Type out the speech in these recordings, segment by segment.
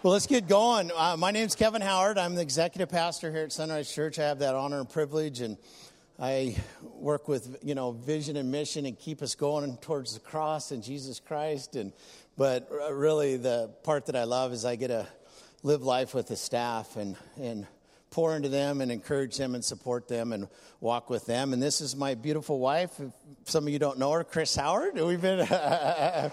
Well, let's get going. Uh, my name's Kevin Howard. I'm the executive pastor here at Sunrise Church. I have that honor and privilege, and I work with you know vision and mission and keep us going towards the cross and Jesus Christ. And but really, the part that I love is I get to live life with the staff and and pour into them and encourage them and support them and walk with them. And this is my beautiful wife. If some of you don't know her, Chris Howard. We've been.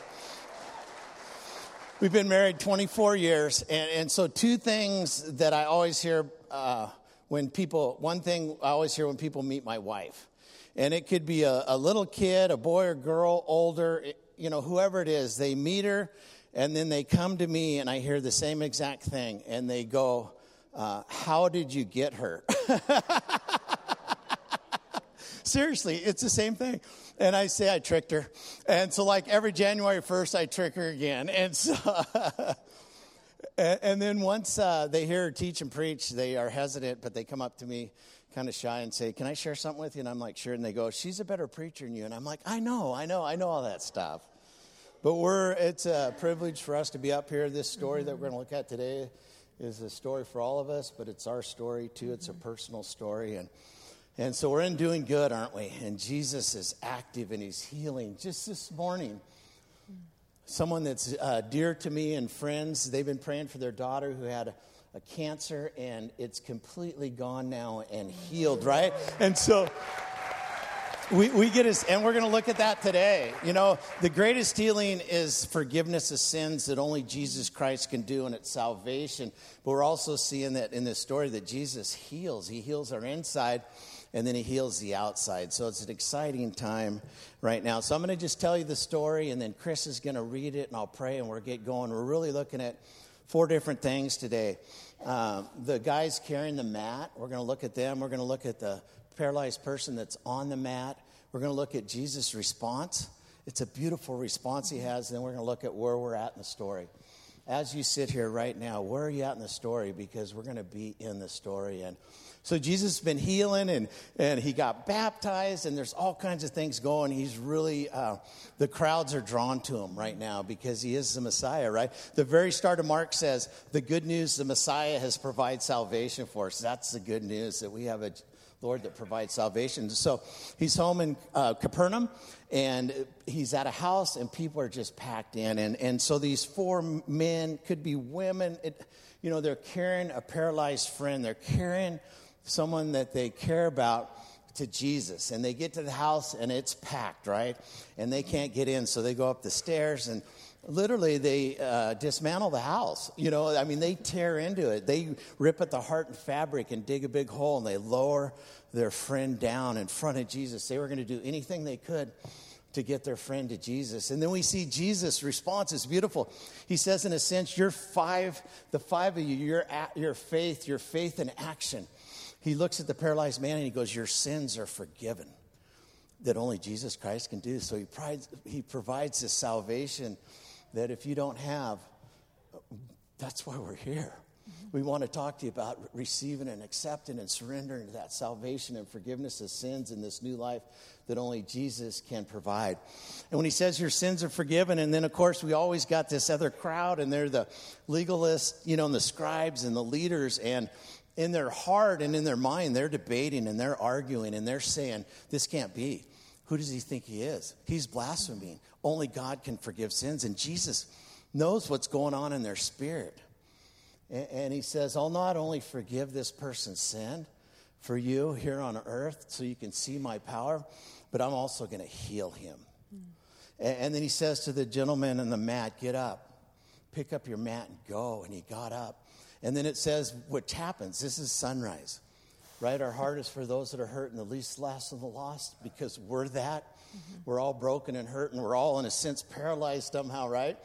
We've been married 24 years, and, and so two things that I always hear uh, when people, one thing I always hear when people meet my wife, and it could be a, a little kid, a boy or girl, older, you know, whoever it is, they meet her, and then they come to me, and I hear the same exact thing, and they go, uh, How did you get her? Seriously, it's the same thing. And I say I tricked her. And so, like every January 1st, I trick her again. And so. and then once uh, they hear her teach and preach, they are hesitant, but they come up to me kind of shy and say, Can I share something with you? And I'm like, Sure. And they go, She's a better preacher than you. And I'm like, I know, I know, I know all that stuff. But we're, it's a privilege for us to be up here. This story that we're going to look at today is a story for all of us, but it's our story too. It's a personal story. And and so we're in doing good, aren't we? And Jesus is active and he's healing. Just this morning, someone that's uh, dear to me and friends, they've been praying for their daughter who had a, a cancer and it's completely gone now and healed, right? And so we, we get us, and we're going to look at that today. You know, the greatest healing is forgiveness of sins that only Jesus Christ can do, and it's salvation. But we're also seeing that in this story that Jesus heals. He heals our inside and then he heals the outside. So it's an exciting time right now. So I'm going to just tell you the story, and then Chris is going to read it, and I'll pray, and we'll get going. We're really looking at four different things today. Um, the guys carrying the mat, we're going to look at them. We're going to look at the paralyzed person that's on the mat. We're going to look at Jesus' response. It's a beautiful response he has. Then we're going to look at where we're at in the story. As you sit here right now, where are you at in the story? Because we're going to be in the story. And so Jesus has been healing and, and he got baptized, and there's all kinds of things going. He's really, uh, the crowds are drawn to him right now because he is the Messiah, right? The very start of Mark says, the good news the Messiah has provided salvation for us. That's the good news that we have a Lord that provides salvation. So he's home in uh, Capernaum and he's at a house and people are just packed in. And, and so these four men, could be women, it, you know, they're carrying a paralyzed friend. They're carrying someone that they care about to Jesus. And they get to the house and it's packed, right? And they can't get in. So they go up the stairs and literally they uh, dismantle the house. You know, I mean, they tear into it. They rip at the heart and fabric and dig a big hole and they lower their friend down in front of Jesus. They were going to do anything they could to get their friend to Jesus. And then we see Jesus' response is beautiful. He says, in a sense, you're five, the five of you, your, your faith, your faith in action he looks at the paralyzed man and he goes, Your sins are forgiven. That only Jesus Christ can do. So he, provides, he provides this salvation that if you don't have, that's why we're here. Mm-hmm. We want to talk to you about receiving and accepting and surrendering to that salvation and forgiveness of sins in this new life that only Jesus can provide. And when he says your sins are forgiven, and then of course we always got this other crowd, and they're the legalists, you know, and the scribes and the leaders, and in their heart and in their mind, they're debating and they're arguing and they're saying, This can't be. Who does he think he is? He's blaspheming. Only God can forgive sins. And Jesus knows what's going on in their spirit. And, and he says, I'll not only forgive this person's sin for you here on earth so you can see my power, but I'm also going to heal him. Mm. And, and then he says to the gentleman in the mat, Get up, pick up your mat and go. And he got up. And then it says, What happens? This is sunrise right? Our heart is for those that are hurt and the least last of the lost because we're that. Mm-hmm. We're all broken and hurt and we're all, in a sense, paralyzed somehow, right?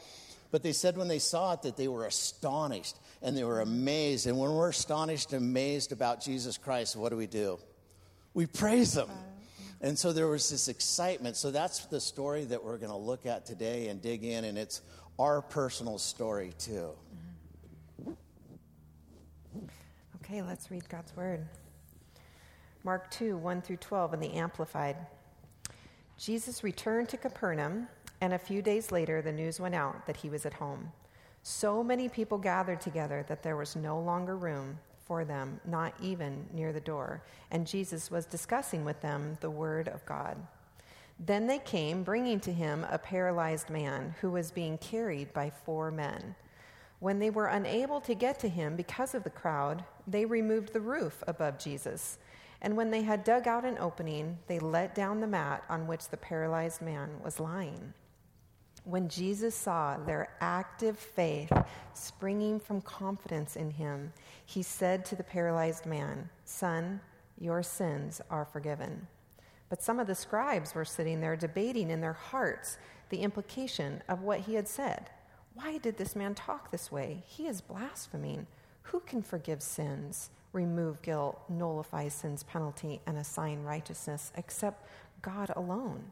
But they said when they saw it that they were astonished and they were amazed. And when we're astonished and amazed about Jesus Christ, what do we do? We praise Him. And so there was this excitement. So that's the story that we're going to look at today and dig in, and it's our personal story too. Okay, let's read God's word. Mark 2 1 through 12 in the Amplified. Jesus returned to Capernaum, and a few days later, the news went out that he was at home. So many people gathered together that there was no longer room for them, not even near the door, and Jesus was discussing with them the word of God. Then they came, bringing to him a paralyzed man who was being carried by four men. When they were unable to get to him because of the crowd, they removed the roof above Jesus and when they had dug out an opening, they let down the mat on which the paralyzed man was lying. When Jesus saw their active faith springing from confidence in him, he said to the paralyzed man, Son, your sins are forgiven. But some of the scribes were sitting there debating in their hearts the implication of what he had said. Why did this man talk this way? He is blaspheming. Who can forgive sins? remove guilt, nullify sin's penalty, and assign righteousness except God alone.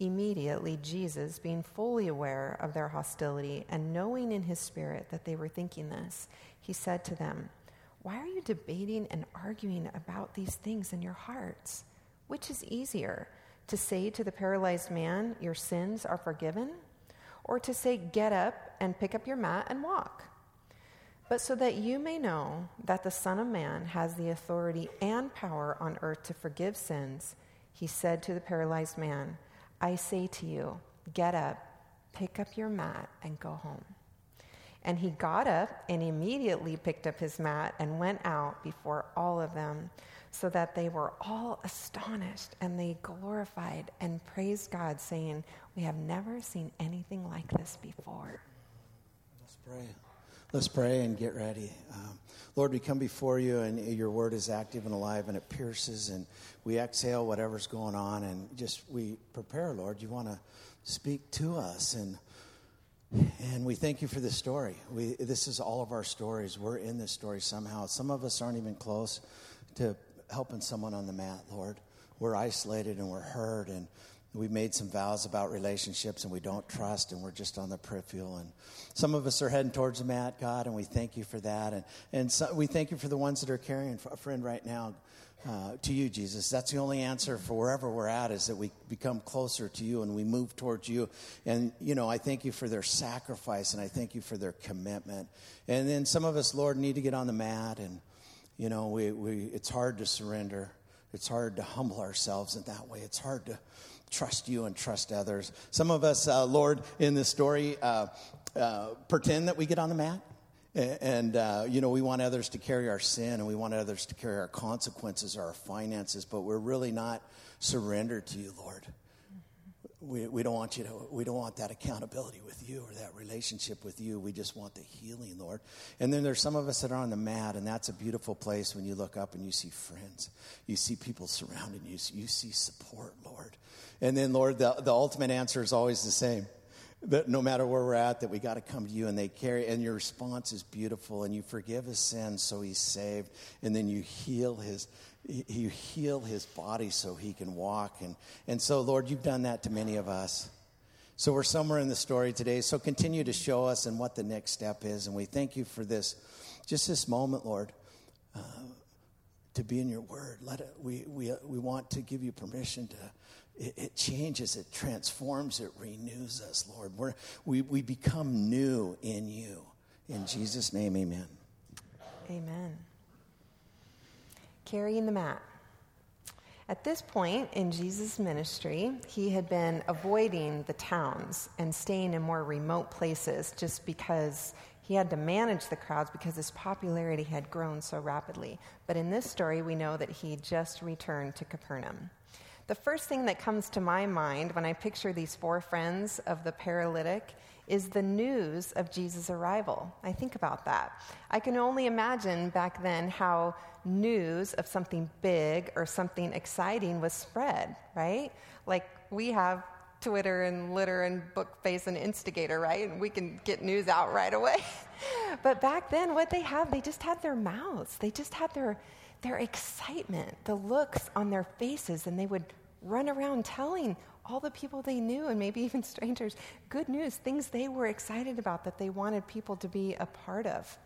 Immediately, Jesus, being fully aware of their hostility and knowing in his spirit that they were thinking this, he said to them, Why are you debating and arguing about these things in your hearts? Which is easier, to say to the paralyzed man, Your sins are forgiven? Or to say, Get up and pick up your mat and walk? but so that you may know that the Son of Man has the authority and power on earth to forgive sins, he said to the paralyzed man, I say to you, get up, pick up your mat, and go home. And he got up and immediately picked up his mat and went out before all of them, so that they were all astonished and they glorified and praised God, saying, We have never seen anything like this before. Let's pray. Let's pray and get ready. Um, Lord, we come before you, and your word is active and alive, and it pierces, and we exhale whatever's going on, and just we prepare, Lord. You want to speak to us, and and we thank you for this story. We, this is all of our stories. We're in this story somehow. Some of us aren't even close to helping someone on the mat, Lord. We're isolated and we're hurt, and We've made some vows about relationships and we don't trust and we're just on the peripheral. And some of us are heading towards the mat, God, and we thank you for that. And, and so we thank you for the ones that are carrying a friend right now uh, to you, Jesus. That's the only answer for wherever we're at is that we become closer to you and we move towards you. And, you know, I thank you for their sacrifice and I thank you for their commitment. And then some of us, Lord, need to get on the mat and, you know, we, we, it's hard to surrender. It's hard to humble ourselves in that way. It's hard to trust you and trust others. Some of us, uh, Lord, in this story, uh, uh, pretend that we get on the mat. And, uh, you know, we want others to carry our sin and we want others to carry our consequences or our finances, but we're really not surrendered to you, Lord. We, we don't want you to, we don't want that accountability with you or that relationship with you. We just want the healing, Lord. And then there's some of us that are on the mat, and that's a beautiful place when you look up and you see friends. You see people surrounding you. You see support, Lord. And then, Lord, the, the ultimate answer is always the same. That no matter where we're at, that we got to come to you and they carry, and your response is beautiful, and you forgive his sins so he's saved, and then you heal his, you heal his body so he can walk. And, and so, Lord, you've done that to many of us. So we're somewhere in the story today. So continue to show us and what the next step is. And we thank you for this, just this moment, Lord, uh, to be in your word. Let it, we, we, we want to give you permission to it, it, changes, it transforms, it renews us, Lord. We're, we, we become new in you. In Jesus' name, amen. Amen. Carrying the mat. At this point in Jesus' ministry, he had been avoiding the towns and staying in more remote places just because he had to manage the crowds because his popularity had grown so rapidly. But in this story, we know that he just returned to Capernaum. The first thing that comes to my mind when I picture these four friends of the paralytic is the news of Jesus' arrival. I think about that. I can only imagine back then how news of something big or something exciting was spread, right? Like we have Twitter and Litter and Bookface and Instigator, right? And we can get news out right away. but back then, what they had, they just had their mouths. They just had their their excitement, the looks on their faces, and they would run around telling all the people they knew and maybe even strangers good news, things they were excited about that they wanted people to be a part of.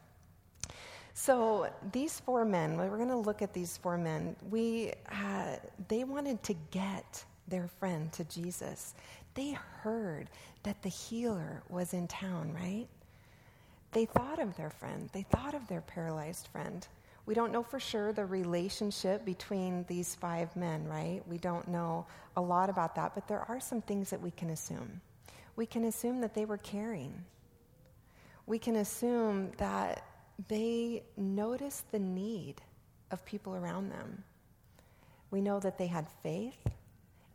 So these four men, we're going to look at these four men. We, uh, they wanted to get their friend to Jesus. They heard that the healer was in town, right? They thought of their friend. They thought of their paralyzed friend. We don't know for sure the relationship between these five men, right? We don't know a lot about that, but there are some things that we can assume. We can assume that they were caring. We can assume that they noticed the need of people around them. We know that they had faith,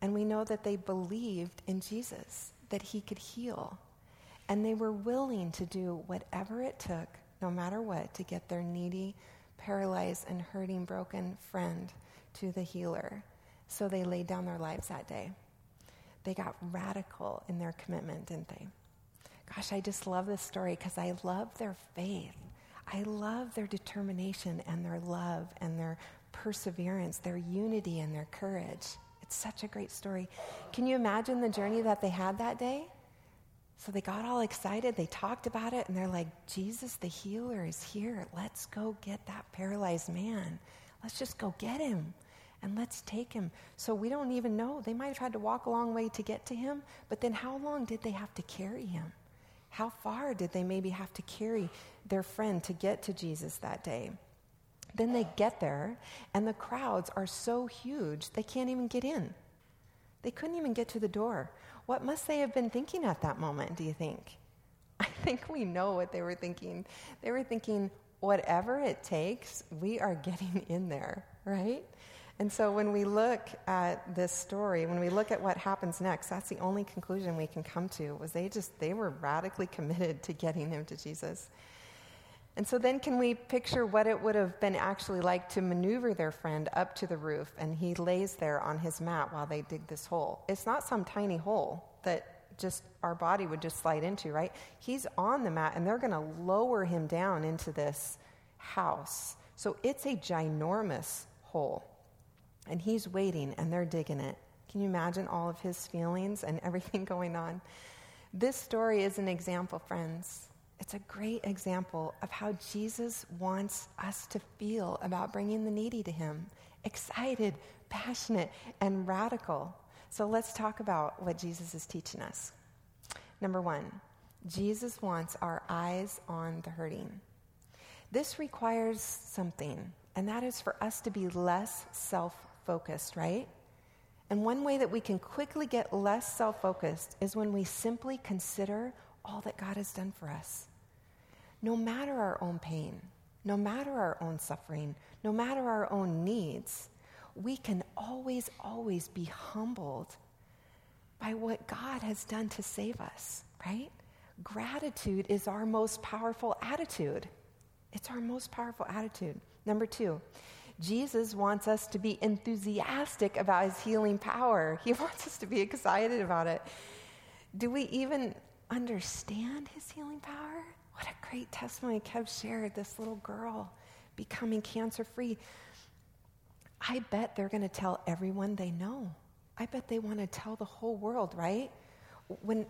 and we know that they believed in Jesus, that he could heal. And they were willing to do whatever it took, no matter what, to get their needy paralyzed and hurting, broken friend to the healer. So they laid down their lives that day. They got radical in their commitment, didn't they? Gosh, I just love this story because I love their faith. I love their determination and their love and their perseverance, their unity and their courage. It's such a great story. Can you imagine the journey that they had that day? So they got all excited. They talked about it, and they're like, Jesus, the healer, is here. Let's go get that paralyzed man. Let's just go get him and let's take him. So we don't even know. They might have had to walk a long way to get to him, but then how long did they have to carry him? How far did they maybe have to carry their friend to get to Jesus that day? Then they get there, and the crowds are so huge, they can't even get in. They couldn't even get to the door. What must they have been thinking at that moment, do you think? I think we know what they were thinking. They were thinking, whatever it takes, we are getting in there, right? And so when we look at this story, when we look at what happens next, that's the only conclusion we can come to was they just they were radically committed to getting him to Jesus. And so then, can we picture what it would have been actually like to maneuver their friend up to the roof and he lays there on his mat while they dig this hole? It's not some tiny hole that just our body would just slide into, right? He's on the mat and they're going to lower him down into this house. So it's a ginormous hole. And he's waiting and they're digging it. Can you imagine all of his feelings and everything going on? This story is an example, friends it's a great example of how Jesus wants us to feel about bringing the needy to Him excited, passionate, and radical. So let's talk about what Jesus is teaching us. Number one, Jesus wants our eyes on the hurting. This requires something, and that is for us to be less self focused, right? And one way that we can quickly get less self focused is when we simply consider all that God has done for us. No matter our own pain, no matter our own suffering, no matter our own needs, we can always, always be humbled by what God has done to save us, right? Gratitude is our most powerful attitude. It's our most powerful attitude. Number two, Jesus wants us to be enthusiastic about his healing power. He wants us to be excited about it. Do we even understand his healing power? What a great testimony Kev shared, this little girl becoming cancer free. I bet they're going to tell everyone they know. I bet they want to tell the whole world, right? When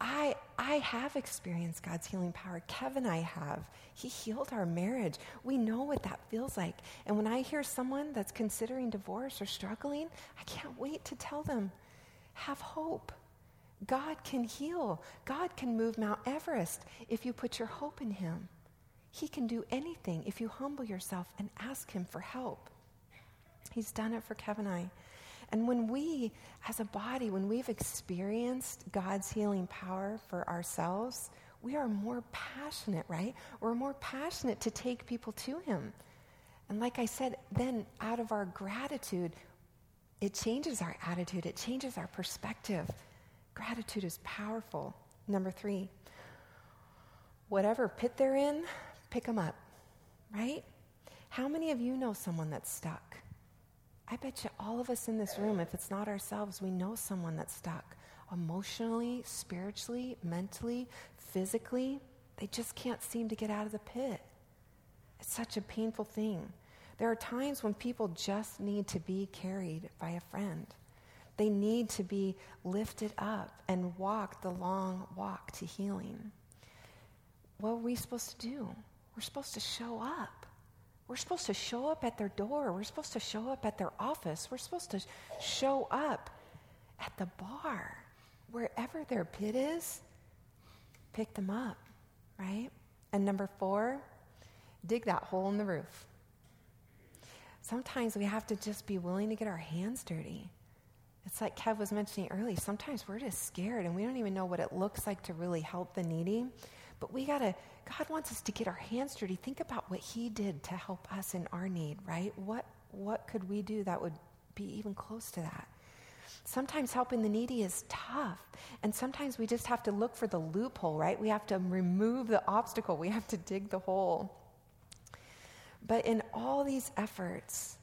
I, I have experienced God's healing power. Kevin and I have. He healed our marriage. We know what that feels like. And when I hear someone that's considering divorce or struggling, I can't wait to tell them have hope. God can heal. God can move Mount Everest if you put your hope in Him. He can do anything if you humble yourself and ask Him for help. He's done it for Kev and I. And when we, as a body, when we've experienced God's healing power for ourselves, we are more passionate, right? We're more passionate to take people to Him. And like I said, then out of our gratitude, it changes our attitude, it changes our perspective. Gratitude is powerful. Number three, whatever pit they're in, pick them up, right? How many of you know someone that's stuck? I bet you all of us in this room, if it's not ourselves, we know someone that's stuck emotionally, spiritually, mentally, physically. They just can't seem to get out of the pit. It's such a painful thing. There are times when people just need to be carried by a friend. They need to be lifted up and walk the long walk to healing. What are we supposed to do? We're supposed to show up. We're supposed to show up at their door. We're supposed to show up at their office. We're supposed to show up at the bar. Wherever their pit is, pick them up, right? And number four, dig that hole in the roof. Sometimes we have to just be willing to get our hands dirty. It's like Kev was mentioning earlier. Sometimes we're just scared and we don't even know what it looks like to really help the needy. But we got to, God wants us to get our hands dirty. Think about what He did to help us in our need, right? What, what could we do that would be even close to that? Sometimes helping the needy is tough. And sometimes we just have to look for the loophole, right? We have to remove the obstacle, we have to dig the hole. But in all these efforts,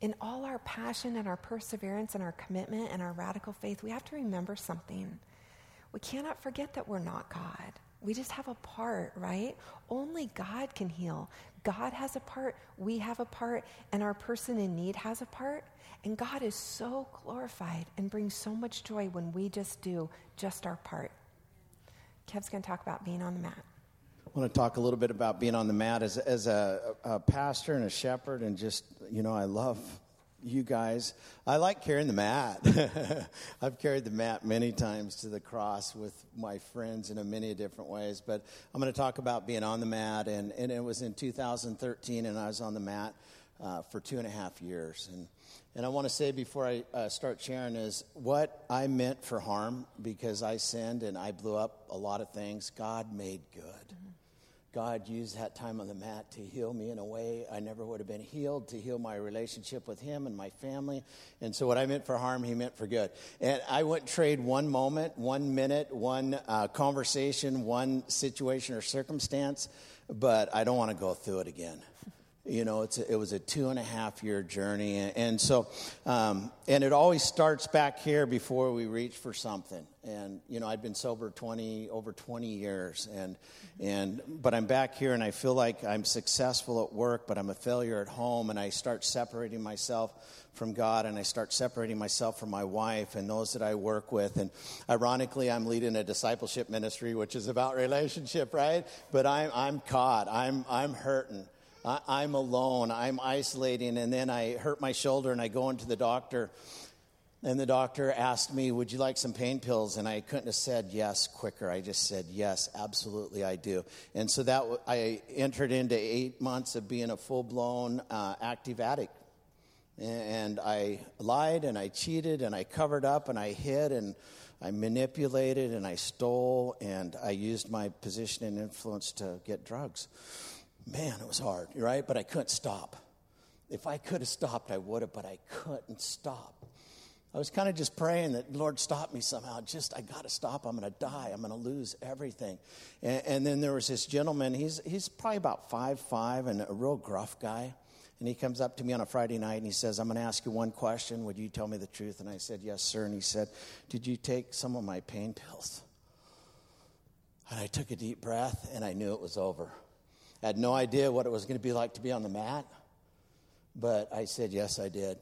in all our passion and our perseverance and our commitment and our radical faith, we have to remember something. We cannot forget that we're not God. We just have a part, right? Only God can heal. God has a part, we have a part, and our person in need has a part. And God is so glorified and brings so much joy when we just do just our part. Kev's going to talk about being on the mat. I want to talk a little bit about being on the mat as, as a, a pastor and a shepherd, and just, you know, I love you guys. I like carrying the mat. I've carried the mat many times to the cross with my friends in a many different ways. But I'm going to talk about being on the mat, and, and it was in 2013, and I was on the mat uh, for two and a half years. And and I want to say before I uh, start sharing is what I meant for harm because I sinned and I blew up a lot of things. God made good. God used that time on the mat to heal me in a way I never would have been healed, to heal my relationship with Him and my family. And so, what I meant for harm, He meant for good. And I wouldn't trade one moment, one minute, one uh, conversation, one situation or circumstance, but I don't want to go through it again you know a, it was a two and a half year journey. And, and so um, and it always starts back here before we reach for something. And you know i'd been sober 20 over 20 years. And and but i'm back here and i feel like i'm successful at work but i'm a failure at home. And i start separating myself from god and i start separating myself from my wife and those that i work with. And ironically i'm leading a discipleship ministry which is about relationship right? But i'm, I'm caught. I'm i'm hurting I, am alone, I'm isolating, and then I hurt my shoulder and I go into the doctor. And the doctor asked me, Would you like some pain pills? And I couldn't have said yes quicker. I just said, Yes, absolutely, I do. And so that I entered into eight months of being a full blown uh, active addict. And I lied and I cheated and I covered up and I hid and I manipulated and I stole and I used my position and influence to get drugs man, it was hard, right? But I couldn't stop. If I could have stopped, I would have, but I couldn't stop. I was kind of just praying that, Lord, stop me somehow. Just, I got to stop. I'm going to die. I'm going to lose everything. And, and, then there was this gentleman. He's, he's probably about five five and a real gruff guy. And he comes up to me on a Friday night and he says, I'm going to ask you one question. Would you tell me the truth? And I said, Yes, sir. And he said, Did you take some of my pain pills? And I took a deep breath and I knew it was over. I had no idea what it was going to be like to be on the mat, but I said, Yes, I did.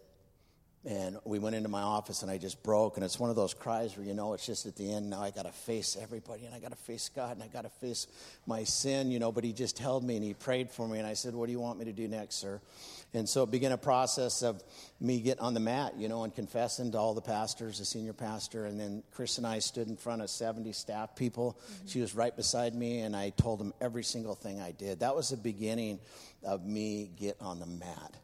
And we went into my office and I just broke. And it's one of those cries where you know it's just at the end. Now I got to face everybody and I got to face God and I got to face my sin, you know. But he just held me and he prayed for me. And I said, What do you want me to do next, sir? And so it began a process of me getting on the mat, you know, and confessing to all the pastors, the senior pastor. And then Chris and I stood in front of 70 staff people. Mm-hmm. She was right beside me and I told them every single thing I did. That was the beginning of me get on the mat.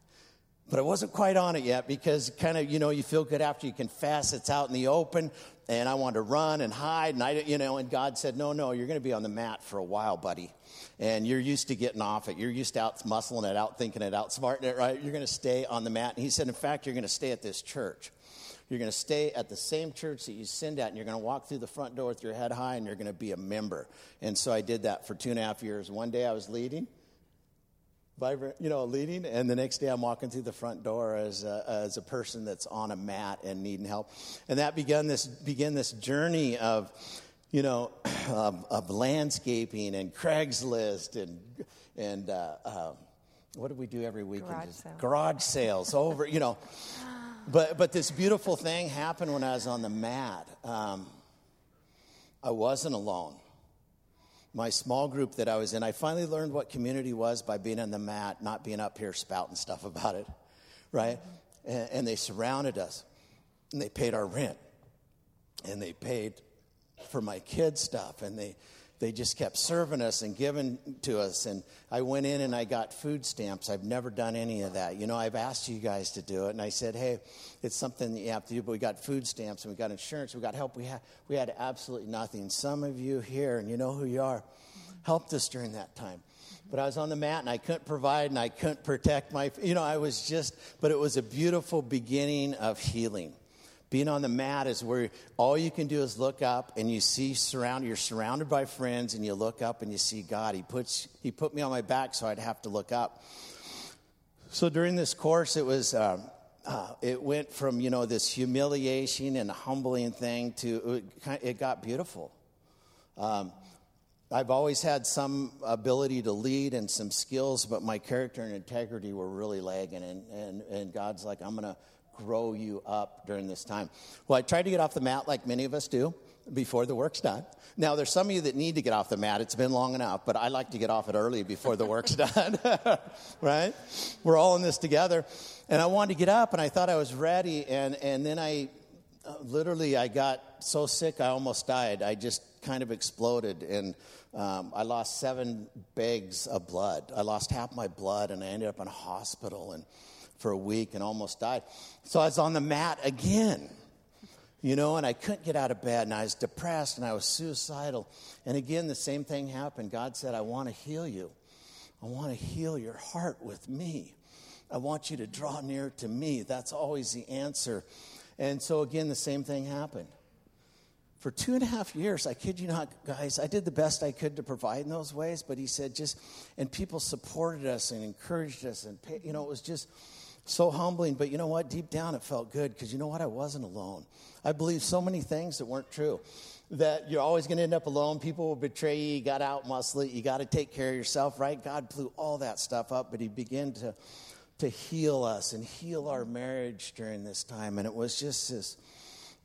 But I wasn't quite on it yet because kind of, you know, you feel good after you confess. It's out in the open. And I wanted to run and hide. And I, you know, and God said, no, no, you're going to be on the mat for a while, buddy. And you're used to getting off it. You're used to out muscling it, out thinking it, out smarting it, right? You're going to stay on the mat. And he said, in fact, you're going to stay at this church. You're going to stay at the same church that you sinned at, and you're going to walk through the front door with your head high, and you're going to be a member. And so I did that for two and a half years. One day I was leading, vibrant, you know, leading, and the next day I'm walking through the front door as a, as a person that's on a mat and needing help. And that began this began this journey of, you know, of, of landscaping and Craigslist and and uh, uh, what do we do every weekend? Garage sales. Garage sales over, you know. But but this beautiful thing happened when I was on the mat. Um, I wasn't alone my small group that I was in, I finally learned what community was by being on the mat, not being up here spouting stuff about it, right? And, and, they surrounded us, and they paid our rent, and they paid for my kids' stuff, and they they just kept serving us and giving to us. And I went in and I got food stamps. I've never done any of that. You know, I've asked you guys to do it, and I said, hey, it's something that you have to do. But we got food stamps and we got insurance. We got help. We had we had absolutely nothing. Some of you here, and you know who you are, helped us during that time. But I was on the mat and I couldn't provide and I couldn't protect my, you know, I was just, but it was a beautiful beginning of healing. Being on the mat is where all you can do is look up and you see surround you're surrounded by friends and you look up and you see God. He puts he put me on my back so I'd have to look up. So during this course, it was um, uh, it went from you know this humiliation and humbling thing to it, it got beautiful. Um, I've always had some ability to lead and some skills, but my character and integrity were really lagging. And, and, and God's like, I'm going to grow you up during this time. Well, I tried to get off the mat like many of us do before the work's done. Now, there's some of you that need to get off the mat. It's been long enough, but I like to get off it early before the work's done, right? We're all in this together. And I wanted to get up, and I thought I was ready, and, and then I literally I got so sick I almost died. I just kind of exploded, and um, I lost seven bags of blood. I lost half my blood, and I ended up in a hospital and for a week and almost died. So I was on the mat again, you know, and I couldn't get out of bed, and I was depressed, and I was suicidal. And again, the same thing happened. God said, I want to heal you. I want to heal your heart with me. I want you to draw near to me. That's always the answer. And so, again, the same thing happened. For two and a half years, I kid you not, guys, I did the best I could to provide in those ways, but he said just, and people supported us and encouraged us, and, you know, it was just, so humbling, but you know what? Deep down, it felt good because you know what? I wasn't alone. I believed so many things that weren't true. That you're always going to end up alone. People will betray you. You got out muscle it. You got to take care of yourself, right? God blew all that stuff up, but He began to, to heal us and heal our marriage during this time. And it was just this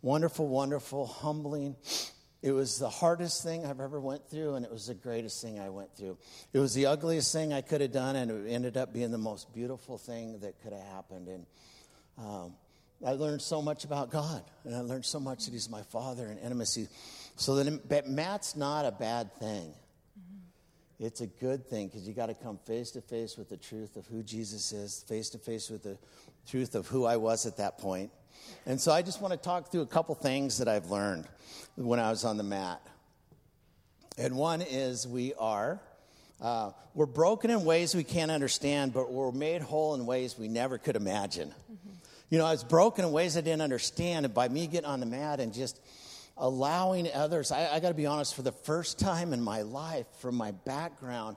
wonderful, wonderful, humbling it was the hardest thing I've ever went through, and it was the greatest thing I went through. It was the ugliest thing I could have done, and it ended up being the most beautiful thing that could have happened. And um, I learned so much about God, and I learned so much that He's my Father and intimacy. So that mat's not a bad thing. Mm-hmm. It's a good thing because you got to come face to face with the truth of who Jesus is, face to face with the truth of who I was at that point. And so I just want to talk through a couple things that I've learned when I was on the mat. And one is we are. Uh, we're broken in ways we can't understand, but we're made whole in ways we never could imagine. Mm-hmm. You know, I was broken in ways I didn't understand, and by me getting on the mat and just allowing others, I, I got to be honest, for the first time in my life, from my background,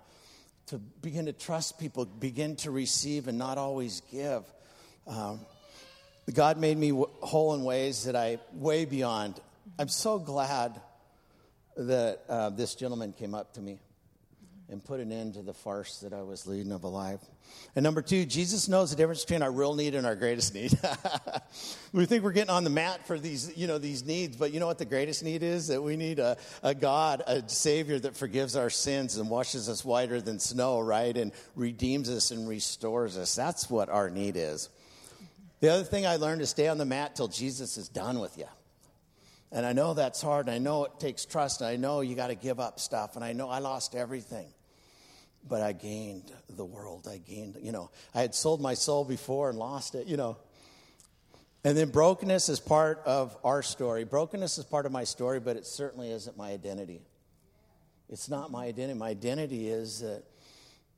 to begin to trust people, begin to receive and not always give. Um, God made me whole in ways that I way beyond. I'm so glad that uh, this gentleman came up to me and put an end to the farce that I was leading of a life. And number two, Jesus knows the difference between our real need and our greatest need. we think we're getting on the mat for these, you know, these needs, but you know what the greatest need is? That we need a, a God, a Savior that forgives our sins and washes us whiter than snow, right? And redeems us and restores us. That's what our need is. The other thing I learned is stay on the mat till Jesus is done with you. And I know that's hard, and I know it takes trust, and I know you got to give up stuff, and I know I lost everything. but I gained the world. I gained, you know, I had sold my soul before and lost it, you know. And then brokenness is part of our story. Brokenness is part of my story, but it certainly isn't my identity. It's not my identity. My identity is that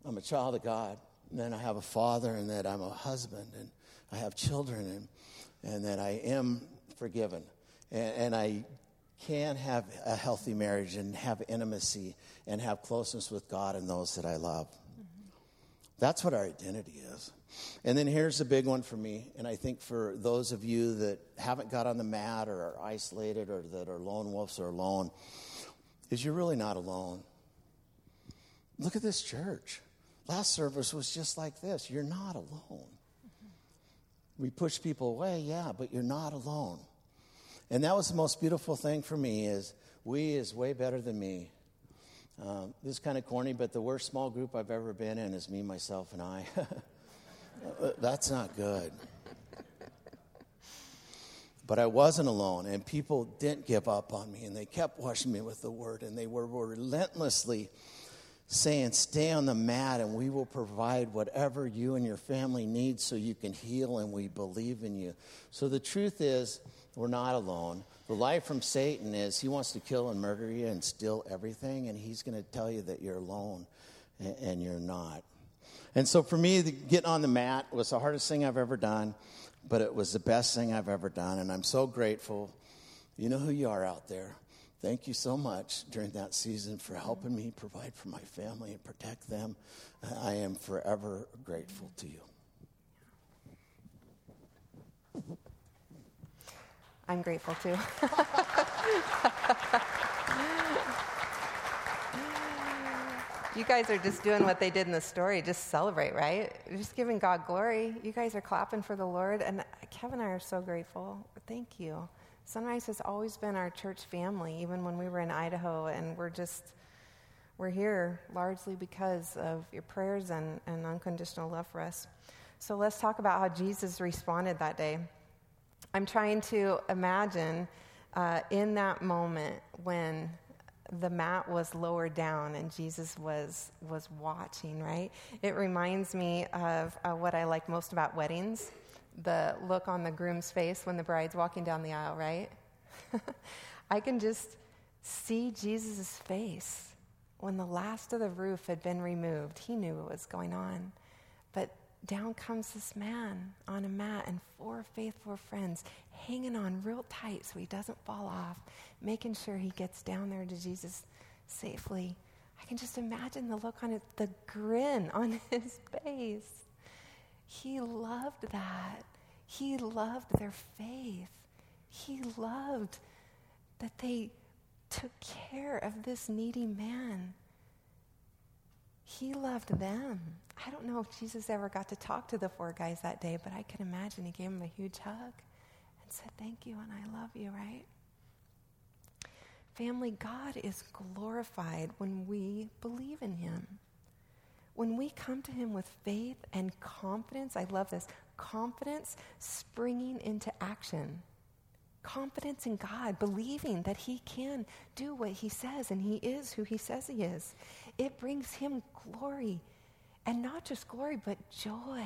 I'm a child of God, and then I have a father, and that I'm a husband, and I have children, and, and that I am forgiven. And, and I can have a healthy marriage and have intimacy and have closeness with God and those that I love. Mm-hmm. That's what our identity is. And then here's the big one for me, and I think for those of you that haven't got on the mat or are isolated or that are lone wolves or alone, is you're really not alone. Look at this church. Last service was just like this. You're not alone. We push people away, yeah, but you're not alone. And that was the most beautiful thing for me is we is way better than me. Um, this is kind of corny, but the worst small group I've ever been in is me, myself, and I. That's not good. But I wasn't alone, and people didn't give up on me, and they kept washing me with the word, and they were relentlessly saying, Stay on the mat, and we will provide whatever you and your family need so you can heal, and we believe in you. So the truth is, we're not alone. The lie from Satan is he wants to kill and murder you and steal everything, and he's going to tell you that you're alone, and you're not. And so for me, getting on the mat was the hardest thing I've ever done, but it was the best thing I've ever done, and I'm so grateful. You know who you are out there. Thank you so much during that season for helping me provide for my family and protect them. I am forever grateful to you. I'm grateful too. you guys are just doing what they did in the story, just celebrate, right? Just giving God glory. You guys are clapping for the Lord. And Kevin and I are so grateful. Thank you. Sunrise has always been our church family, even when we were in Idaho. And we're just, we're here largely because of your prayers and, and unconditional love for us. So let's talk about how Jesus responded that day. I'm trying to imagine uh, in that moment when the mat was lowered down and Jesus was was watching. Right? It reminds me of uh, what I like most about weddings: the look on the groom's face when the bride's walking down the aisle. Right? I can just see Jesus' face when the last of the roof had been removed. He knew what was going on, but down comes this man on a mat and four faithful friends hanging on real tight so he doesn't fall off, making sure he gets down there to Jesus safely. I can just imagine the look on it, the grin on his face. He loved that. He loved their faith. He loved that they took care of this needy man. He loved them. I don't know if Jesus ever got to talk to the four guys that day, but I can imagine he gave them a huge hug and said, Thank you and I love you, right? Family, God is glorified when we believe in him. When we come to him with faith and confidence, I love this confidence springing into action. Confidence in God, believing that He can do what He says and He is who He says He is. It brings Him glory and not just glory, but joy.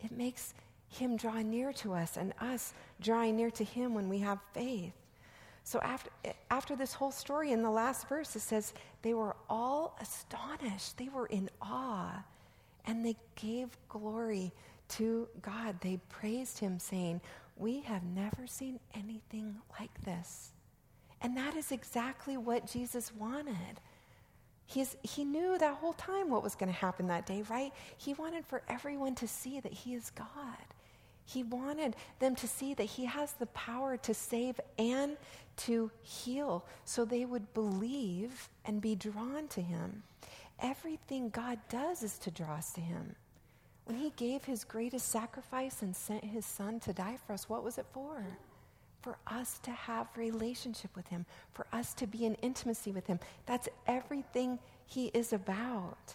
It makes Him draw near to us and us drawing near to Him when we have faith. So after, after this whole story in the last verse, it says, they were all astonished. They were in awe. And they gave glory to God. They praised Him, saying, We have never seen anything like this. And that is exactly what Jesus wanted. He's, he knew that whole time what was going to happen that day, right? He wanted for everyone to see that He is God. He wanted them to see that He has the power to save and to heal so they would believe and be drawn to Him. Everything God does is to draw us to Him. When He gave His greatest sacrifice and sent His Son to die for us, what was it for? for us to have relationship with him, for us to be in intimacy with him. That's everything he is about.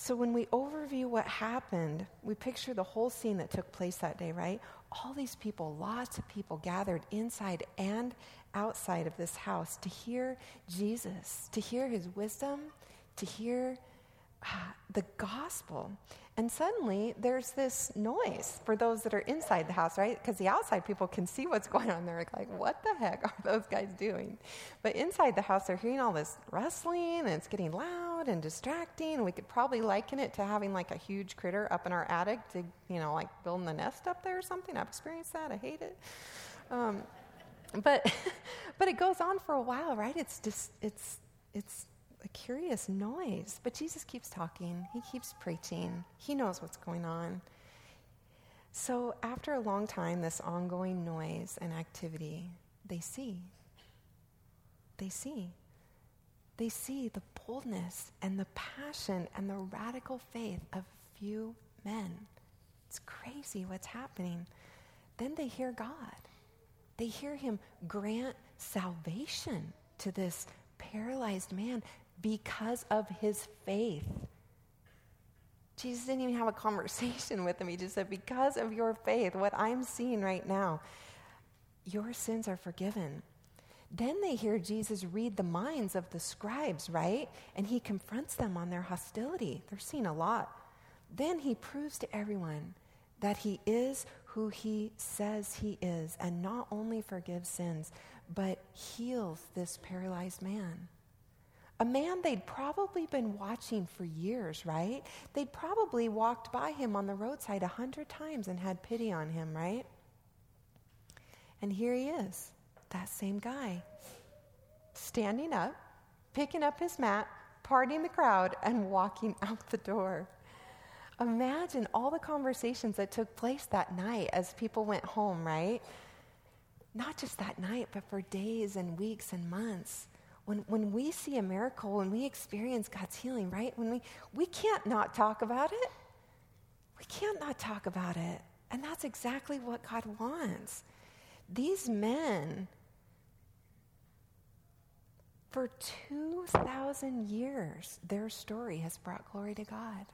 So when we overview what happened, we picture the whole scene that took place that day, right? All these people, lots of people gathered inside and outside of this house to hear Jesus, to hear his wisdom, to hear uh, the gospel. And suddenly there's this noise for those that are inside the house, right? Because the outside people can see what's going on. They're like, what the heck are those guys doing? But inside the house, they're hearing all this rustling and it's getting loud and distracting. We could probably liken it to having like a huge critter up in our attic to, you know, like building the nest up there or something. I've experienced that. I hate it. Um, but, but it goes on for a while, right? It's just, it's, it's a curious noise. But Jesus keeps talking, he keeps preaching, he knows what's going on. So, after a long time, this ongoing noise and activity, they see. They see. They see the boldness and the passion and the radical faith of few men. It's crazy what's happening. Then they hear God. They hear him grant salvation to this paralyzed man because of his faith. Jesus didn't even have a conversation with him. He just said, Because of your faith, what I'm seeing right now, your sins are forgiven. Then they hear Jesus read the minds of the scribes, right? And he confronts them on their hostility. They're seeing a lot. Then he proves to everyone that he is who he says he is, and not only forgives sins, but heals this paralyzed man a man they'd probably been watching for years, right? They'd probably walked by him on the roadside a hundred times and had pity on him, right? And here he is, that same guy, standing up, picking up his mat, parting the crowd, and walking out the door. Imagine all the conversations that took place that night as people went home, right? Not just that night, but for days and weeks and months when, when we see a miracle, when we experience God's healing, right? When we, we can't not talk about it. We can't not talk about it. And that's exactly what God wants. These men, for 2,000 years, their story has brought glory to God.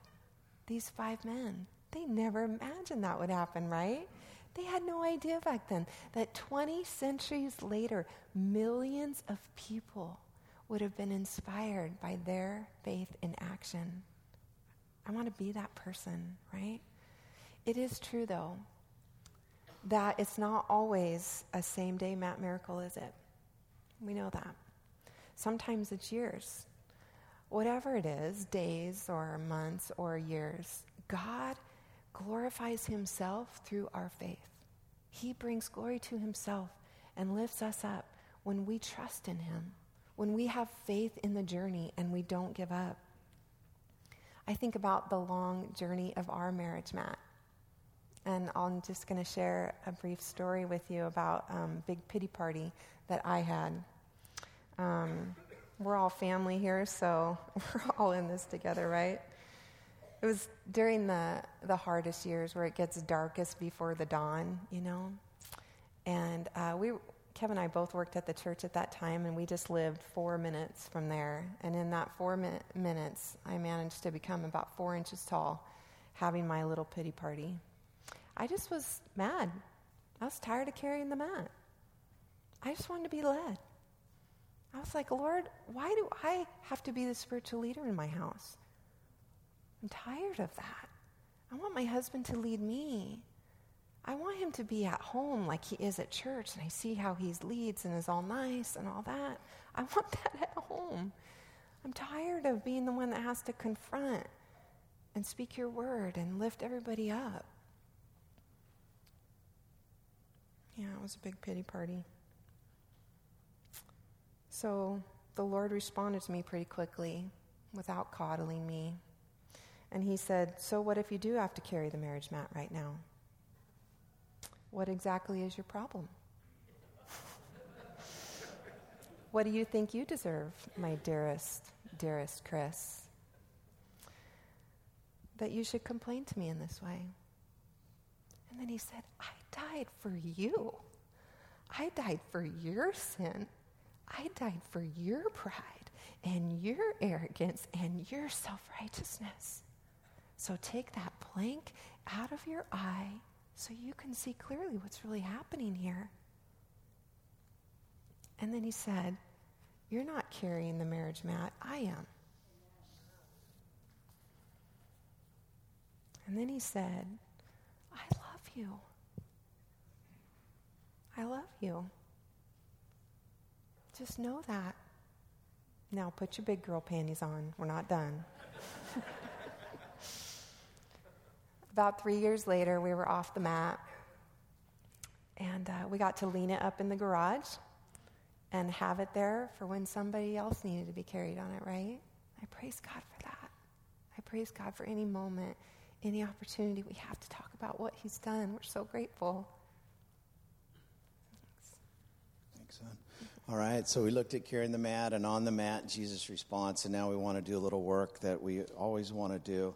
These five men, they never imagined that would happen, right? They had no idea back then that 20 centuries later, millions of people would have been inspired by their faith in action. I want to be that person, right? It is true, though, that it's not always a same day mat miracle, is it? We know that. Sometimes it's years. Whatever it is, days or months or years, God glorifies Himself through our faith. He brings glory to Himself and lifts us up when we trust in Him when we have faith in the journey and we don't give up. I think about the long journey of our marriage, Matt. And I'm just going to share a brief story with you about um, big pity party that I had. Um, we're all family here, so we're all in this together, right? It was during the, the hardest years where it gets darkest before the dawn, you know? And uh, we, Kevin and I both worked at the church at that time, and we just lived four minutes from there. And in that four mi- minutes, I managed to become about four inches tall, having my little pity party. I just was mad. I was tired of carrying the mat. I just wanted to be led. I was like, Lord, why do I have to be the spiritual leader in my house? I'm tired of that. I want my husband to lead me. I want him to be at home like he is at church, and I see how he leads and is all nice and all that. I want that at home. I'm tired of being the one that has to confront and speak your word and lift everybody up. Yeah, it was a big pity party. So the Lord responded to me pretty quickly without coddling me. And he said, So what if you do have to carry the marriage mat right now? What exactly is your problem? what do you think you deserve, my dearest, dearest Chris? That you should complain to me in this way. And then he said, I died for you. I died for your sin. I died for your pride and your arrogance and your self righteousness. So take that plank out of your eye so you can see clearly what's really happening here. And then he said, You're not carrying the marriage mat, I am. And then he said, I love you. I love you. Just know that. Now put your big girl panties on. We're not done. About three years later, we were off the mat. And uh, we got to lean it up in the garage and have it there for when somebody else needed to be carried on it, right? I praise God for that. I praise God for any moment, any opportunity we have to talk about what He's done. We're so grateful. Thanks, son. All right, so we looked at carrying the mat and on the mat, Jesus' response, and now we want to do a little work that we always want to do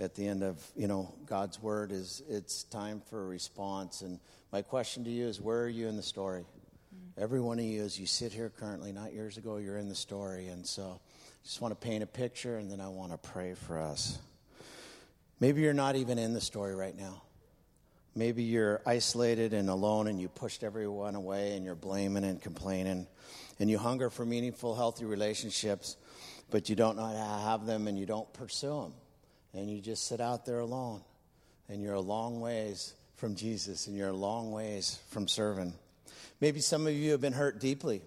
at the end of you know God's word is it's time for a response. And my question to you is, where are you in the story? Mm-hmm. Every one of you, as you sit here currently, not years ago, you're in the story, and so just want to paint a picture, and then I want to pray for us. Maybe you're not even in the story right now. Maybe you're isolated and alone and you pushed everyone away and you're blaming and complaining and you hunger for meaningful, healthy relationships, but you don't know how to have them and you don't pursue them. And you just sit out there alone and you're a long ways from Jesus and you're a long ways from serving. Maybe some of you have been hurt deeply,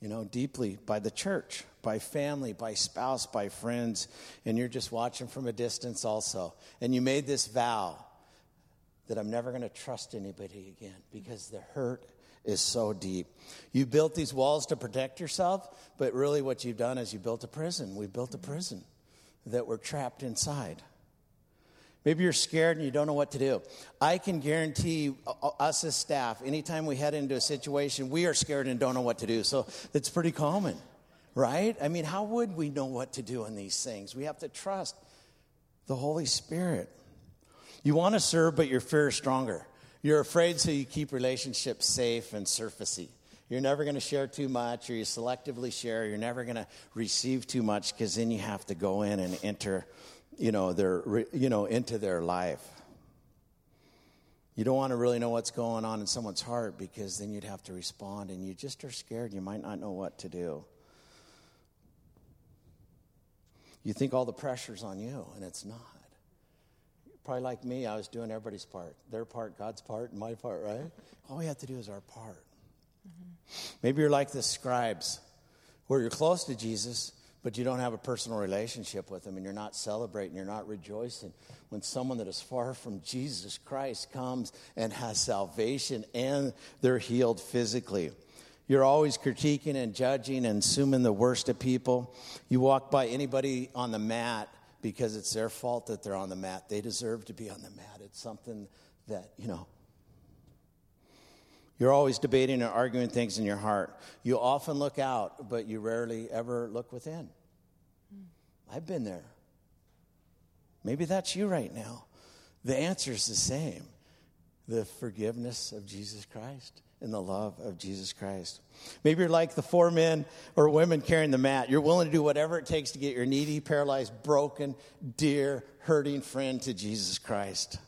you know, deeply by the church, by family, by spouse, by friends, and you're just watching from a distance also. And you made this vow that I'm never going to trust anybody again because the hurt is so deep. You built these walls to protect yourself, but really what you've done is you built a prison. We built a prison that we're trapped inside. Maybe you're scared and you don't know what to do. I can guarantee us as staff, anytime we head into a situation, we are scared and don't know what to do. So it's pretty common, right? I mean, how would we know what to do in these things? We have to trust the Holy Spirit. You want to serve, but your fear is stronger. You're afraid, so you keep relationships safe and surfacey. You're never going to share too much, or you selectively share. You're never going to receive too much because then you have to go in and enter, you know, their, you know, into their life. You don't want to really know what's going on in someone's heart because then you'd have to respond, and you just are scared. You might not know what to do. You think all the pressure's on you, and it's not probably like me, I was doing everybody's part their part, God's part, and my part, right? All we have to do is our part. Maybe you're like the scribes, where you're close to Jesus, but you don't have a personal relationship with him, and you're not celebrating, you're not rejoicing when someone that is far from Jesus Christ comes and has salvation and they're healed physically. You're always critiquing and judging and assuming the worst of people. You walk by anybody on the mat because it's their fault that they're on the mat. They deserve to be on the mat. It's something that, you know, you're always debating and arguing things in your heart. You often look out, but you rarely ever look within. Hmm. I've been there. Maybe that's you right now. The answer is the same the forgiveness of Jesus Christ and the love of Jesus Christ. Maybe you're like the four men or women carrying the mat. You're willing to do whatever it takes to get your needy, paralyzed, broken, dear, hurting friend to Jesus Christ.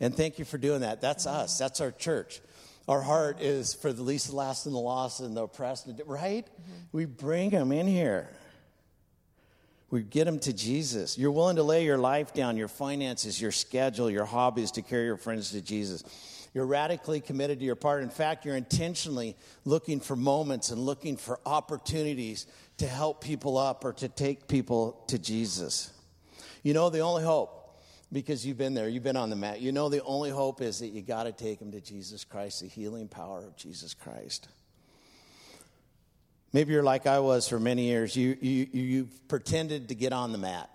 And thank you for doing that. That's hmm. us, that's our church. Our heart is for the least, the last, and the lost, and the oppressed, right? Mm-hmm. We bring them in here. We get them to Jesus. You're willing to lay your life down, your finances, your schedule, your hobbies to carry your friends to Jesus. You're radically committed to your part. In fact, you're intentionally looking for moments and looking for opportunities to help people up or to take people to Jesus. You know, the only hope, because you've been there, you've been on the mat, you know, the only hope is that you got to take them to Jesus Christ, the healing power of Jesus Christ. Maybe you're like I was for many years. You, you, you've pretended to get on the mat.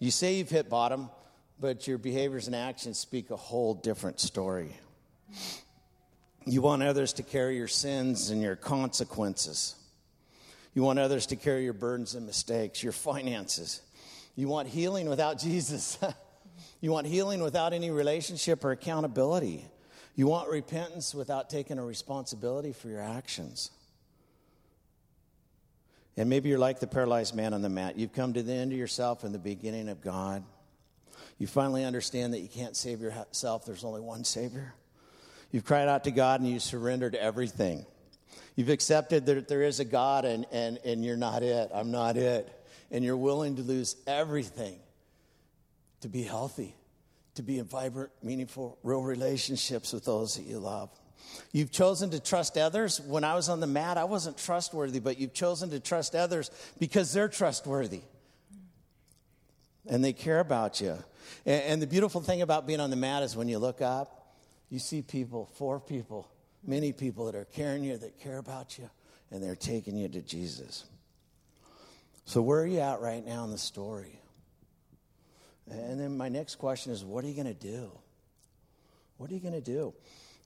You say you've hit bottom, but your behaviors and actions speak a whole different story. You want others to carry your sins and your consequences. You want others to carry your burdens and mistakes, your finances. You want healing without Jesus. you want healing without any relationship or accountability. You want repentance without taking a responsibility for your actions. And maybe you're like the paralyzed man on the mat. You've come to the end of yourself and the beginning of God. You finally understand that you can't save yourself, there's only one Savior. You've cried out to God and you surrendered everything. You've accepted that there is a God and, and, and you're not it. I'm not it. And you're willing to lose everything to be healthy, to be in vibrant, meaningful, real relationships with those that you love. You've chosen to trust others. When I was on the mat, I wasn't trustworthy, but you've chosen to trust others because they're trustworthy and they care about you. And, and, the beautiful thing about being on the mat is when you look up, you see people, four people, many people that are caring you, that care about you, and they're taking you to Jesus. So, where are you at right now in the story? And then my next question is what are you going to do? What are you going to do?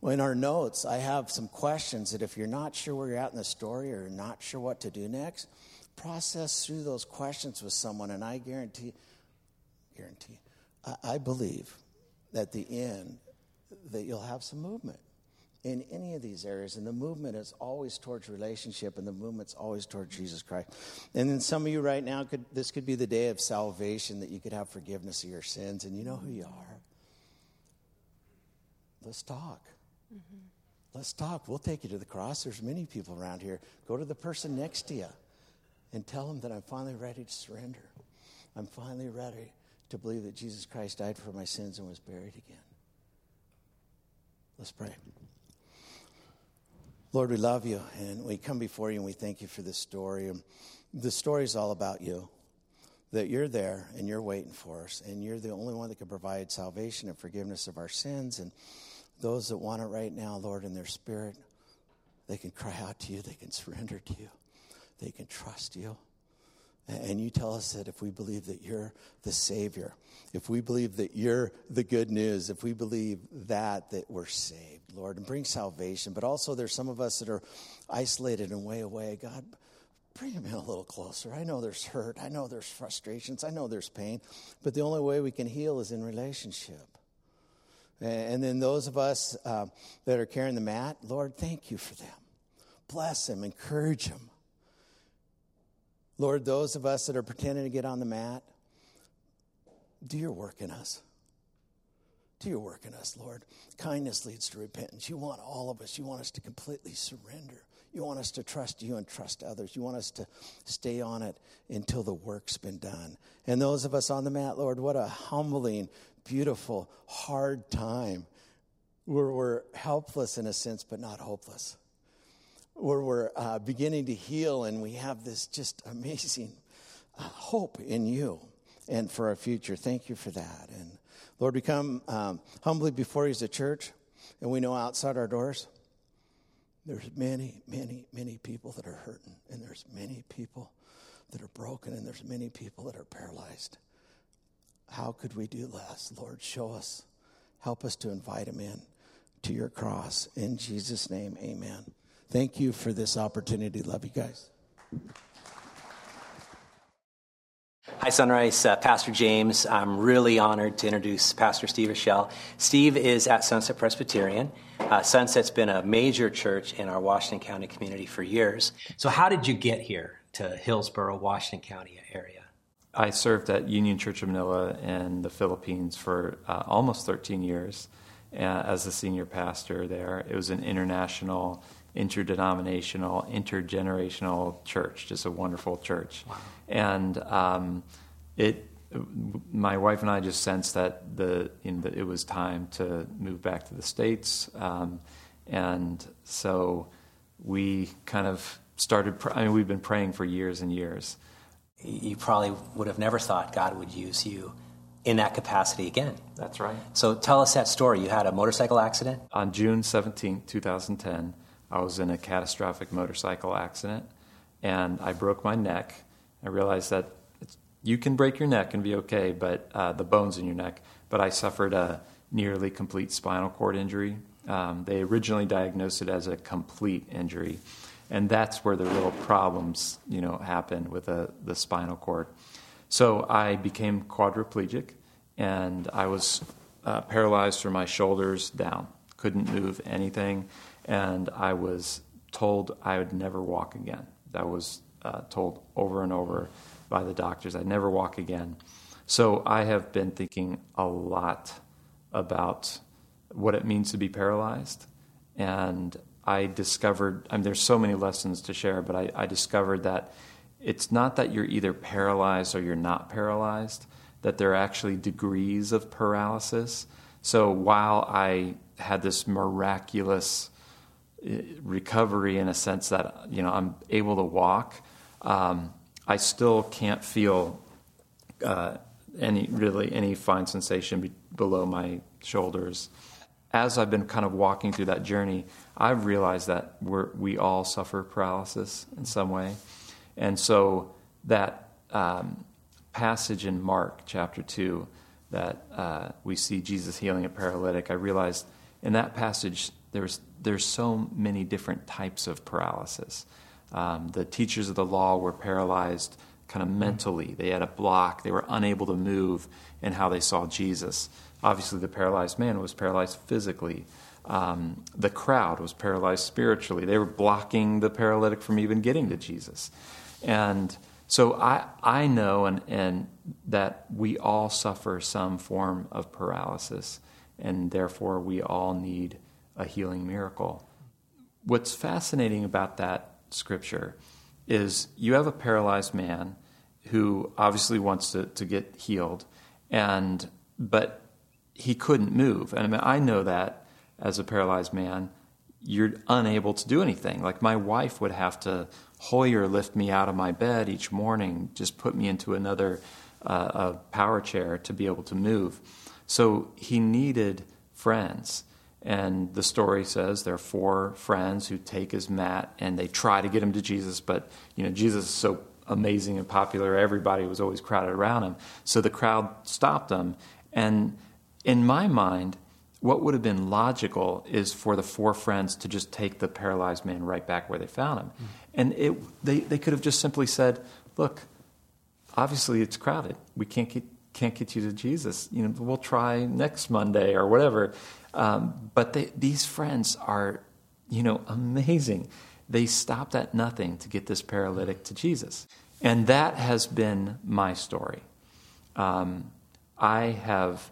Well, in our notes, I have some questions that if you're not sure where you're at in the story or not sure what to do next, process through those questions with someone, and I guarantee, guarantee, I, I believe that the end that you'll have some movement in any of these areas. And the movement is always towards relationship, and the movement's always towards Jesus Christ. And then some of you right now could this could be the day of salvation that you could have forgiveness of your sins, and you know who you are. Let's talk. Mm-hmm. Let's talk. We'll take you to the cross. There's many people around here. Go to the person next to you and tell them that I'm finally ready to surrender. I'm finally ready to believe that Jesus Christ died for my sins and was buried again. Let's pray. Lord, we love you and we come before you and we thank you for this story. The story is all about you. That you're there and you're waiting for us, and you're the only one that can provide salvation and forgiveness of our sins. And those that want it right now, Lord, in their spirit, they can cry out to you, they can surrender to you, they can trust you. And you tell us that if we believe that you're the Savior, if we believe that you're the good news, if we believe that, that we're saved, Lord, and bring salvation. But also, there's some of us that are isolated and way away. God, bring them in a little closer. I know there's hurt. I know there's frustrations. I know there's pain. But the only way we can heal is in relationship. And then those of us uh, that are carrying the mat, Lord, thank you for them. Bless them, encourage them. Lord, those of us that are pretending to get on the mat, do your work in us. Do your work in us, Lord. Kindness leads to repentance. You want all of us. You want us to completely surrender. You want us to trust you and trust others. You want us to stay on it until the work's been done. And those of us on the mat, Lord, what a humbling, beautiful, hard time where we're helpless in a sense, but not hopeless where we're uh, beginning to heal and we have this just amazing uh, hope in you and for our future. Thank you for that. And Lord, we come um, humbly before you as a church, and we know outside our doors, there's many, many, many people that are hurting, and there's many people that are broken, and there's many people that are paralyzed. How could we do less? Lord, show us. Help us to invite them in to your cross. In Jesus' name, amen. Thank you for this opportunity. Love you guys. Hi, Sunrise. Uh, Pastor James. I'm really honored to introduce Pastor Steve Rochelle. Steve is at Sunset Presbyterian. Uh, Sunset's been a major church in our Washington County community for years. So, how did you get here to Hillsboro, Washington County area? I served at Union Church of Manila in the Philippines for uh, almost 13 years uh, as a senior pastor there. It was an international interdenominational, intergenerational church, just a wonderful church. Wow. And um, it, my wife and I just sensed that the, the, it was time to move back to the states, um, and so we kind of started. I mean, we've been praying for years and years. You probably would have never thought God would use you in that capacity again. That's right. So tell us that story. You had a motorcycle accident on June 17, 2010. I was in a catastrophic motorcycle accident and I broke my neck. I realized that you can break your neck and be okay, but uh, the bones in your neck. But I suffered a nearly complete spinal cord injury. Um, they originally diagnosed it as a complete injury, and that's where the real problems, you know, happen with the, the spinal cord. So I became quadriplegic, and I was uh, paralyzed from my shoulders down. Couldn't move anything and I was told I would never walk again. That was uh, told over and over by the doctors. I'd never walk again. So I have been thinking a lot about what it means to be paralyzed. And I discovered, I mean, there's so many lessons to share, but I, I discovered that it's not that you're either paralyzed or you're not paralyzed, that there are actually degrees of paralysis. So while I had this miraculous recovery in a sense that you know I'm able to walk, um, I still can't feel uh, any really any fine sensation be- below my shoulders. As I've been kind of walking through that journey, I've realized that we're, we all suffer paralysis in some way, and so that um, passage in Mark chapter two that uh, we see Jesus healing a paralytic, I realized in that passage there's there's so many different types of paralysis. Um, the teachers of the law were paralyzed kind of mentally. They had a block. They were unable to move in how they saw Jesus. Obviously, the paralyzed man was paralyzed physically. Um, the crowd was paralyzed spiritually. They were blocking the paralytic from even getting to Jesus. And so I, I know and, and that we all suffer some form of paralysis, and therefore we all need a healing miracle. What's fascinating about that scripture is you have a paralyzed man who obviously wants to, to get healed, and but he couldn't move. And I mean, I know that as a paralyzed man, you're unable to do anything. Like my wife would have to Hoyer lift me out of my bed each morning, just put me into another uh, power chair to be able to move. So he needed friends. And the story says there are four friends who take his mat and they try to get him to Jesus, but you know Jesus is so amazing and popular. Everybody was always crowded around him, so the crowd stopped him. And in my mind, what would have been logical is for the four friends to just take the paralyzed man right back where they found him. Mm-hmm. And it, they, they could have just simply said, Look, obviously it's crowded. We can't get, can't get you to Jesus. You know, we'll try next Monday or whatever. Um, but they, these friends are, you know, amazing. They stopped at nothing to get this paralytic to Jesus. And that has been my story. Um, I have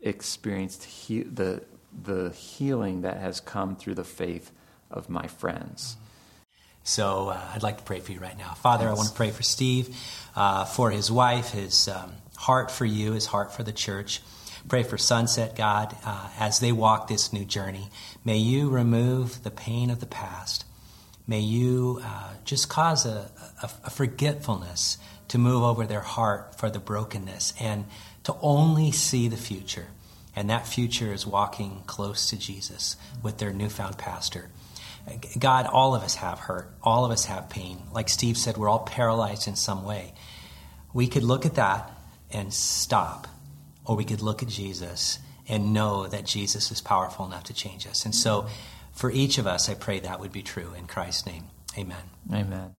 experienced he- the, the healing that has come through the faith of my friends. So uh, I'd like to pray for you right now. Father, I want to pray for Steve, uh, for his wife, his um, heart for you, his heart for the church. Pray for Sunset, God, uh, as they walk this new journey. May you remove the pain of the past. May you uh, just cause a, a, a forgetfulness to move over their heart for the brokenness and to only see the future. And that future is walking close to Jesus with their newfound pastor. God, all of us have hurt. All of us have pain. Like Steve said, we're all paralyzed in some way. We could look at that and stop, or we could look at Jesus and know that Jesus is powerful enough to change us. And so, for each of us, I pray that would be true in Christ's name. Amen. Amen.